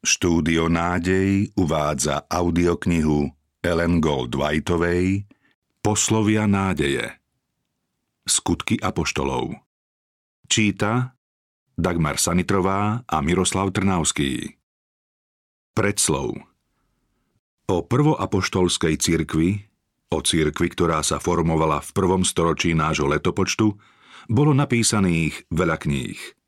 Štúdio Nádej uvádza audioknihu Ellen Gold Whiteovej Poslovia nádeje. Skutky apoštolov. Číta Dagmar Sanitrová a Miroslav Trnavský. Predslov. O prvoapoštolskej cirkvi, o cirkvi, ktorá sa formovala v prvom storočí nášho letopočtu, bolo napísaných veľa kníh –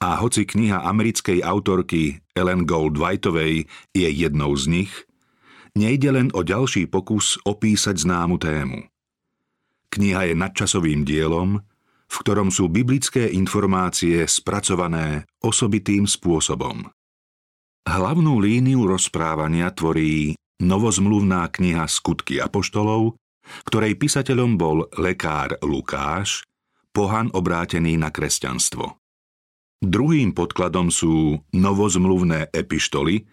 a hoci kniha americkej autorky Ellen Gold Whiteovej je jednou z nich, nejde len o ďalší pokus opísať známu tému. Kniha je nadčasovým dielom, v ktorom sú biblické informácie spracované osobitým spôsobom. Hlavnú líniu rozprávania tvorí novozmluvná kniha Skutky apoštolov, ktorej písateľom bol lekár Lukáš, pohan obrátený na kresťanstvo. Druhým podkladom sú novozmluvné epištoly,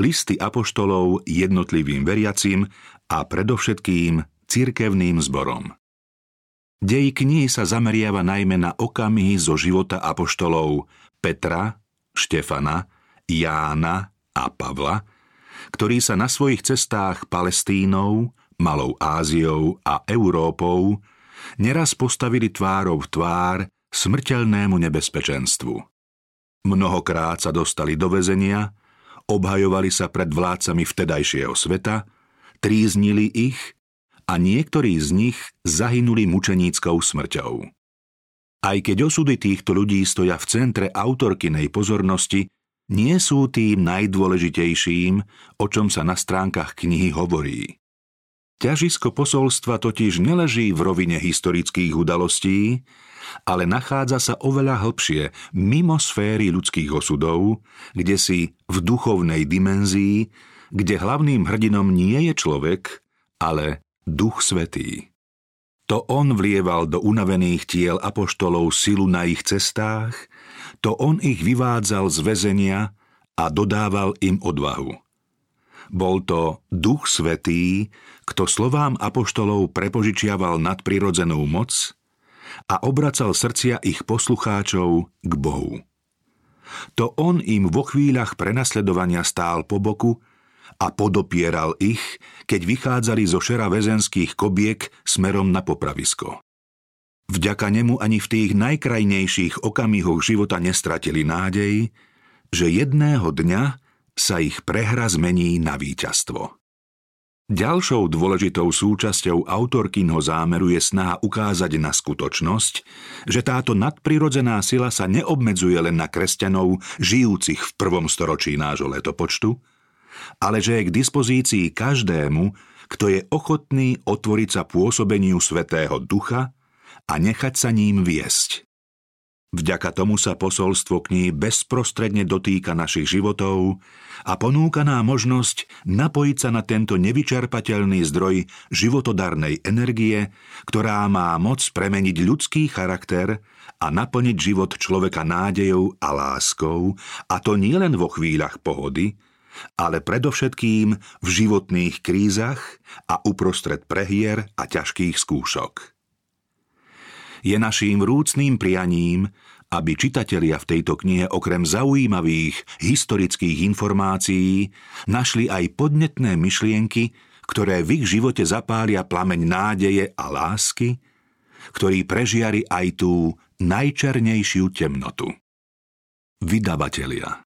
listy apoštolov jednotlivým veriacim a predovšetkým cirkevným zborom. Dej knihy sa zameriava najmä na okamihy zo života apoštolov Petra, Štefana, Jána a Pavla, ktorí sa na svojich cestách Palestínou, Malou Áziou a Európou neraz postavili tvárov v tvár smrteľnému nebezpečenstvu. Mnohokrát sa dostali do väzenia, obhajovali sa pred vládcami vtedajšieho sveta, tríznili ich a niektorí z nich zahynuli mučeníckou smrťou. Aj keď osudy týchto ľudí stoja v centre autorkinej pozornosti, nie sú tým najdôležitejším, o čom sa na stránkach knihy hovorí. Ťažisko posolstva totiž neleží v rovine historických udalostí, ale nachádza sa oveľa hlbšie, mimo sféry ľudských osudov, kde si v duchovnej dimenzii, kde hlavným hrdinom nie je človek, ale Duch Svetý. To on vlieval do unavených tiel apoštolov silu na ich cestách, to on ich vyvádzal z väzenia a dodával im odvahu. Bol to Duch Svetý, kto slovám apoštolov prepožičiaval nadprirodzenú moc a obracal srdcia ich poslucháčov k Bohu. To on im vo chvíľach prenasledovania stál po boku a podopieral ich, keď vychádzali zo šera väzenských kobiek smerom na popravisko. Vďaka nemu ani v tých najkrajnejších okamihoch života nestratili nádej, že jedného dňa sa ich prehra zmení na víťazstvo. Ďalšou dôležitou súčasťou autorkynho zámeru je snaha ukázať na skutočnosť, že táto nadprirodzená sila sa neobmedzuje len na kresťanov žijúcich v prvom storočí nášho letopočtu, ale že je k dispozícii každému, kto je ochotný otvoriť sa pôsobeniu Svetého Ducha a nechať sa ním viesť. Vďaka tomu sa posolstvo knihy bezprostredne dotýka našich životov a ponúka nám možnosť napojiť sa na tento nevyčerpateľný zdroj životodarnej energie, ktorá má moc premeniť ľudský charakter a naplniť život človeka nádejou a láskou, a to nielen vo chvíľach pohody, ale predovšetkým v životných krízach a uprostred prehier a ťažkých skúšok. Je naším vrúcným prianím, aby čitatelia v tejto knihe okrem zaujímavých historických informácií našli aj podnetné myšlienky, ktoré v ich živote zapália plameň nádeje a lásky, ktorí prežiari aj tú najčernejšiu temnotu. Vydavatelia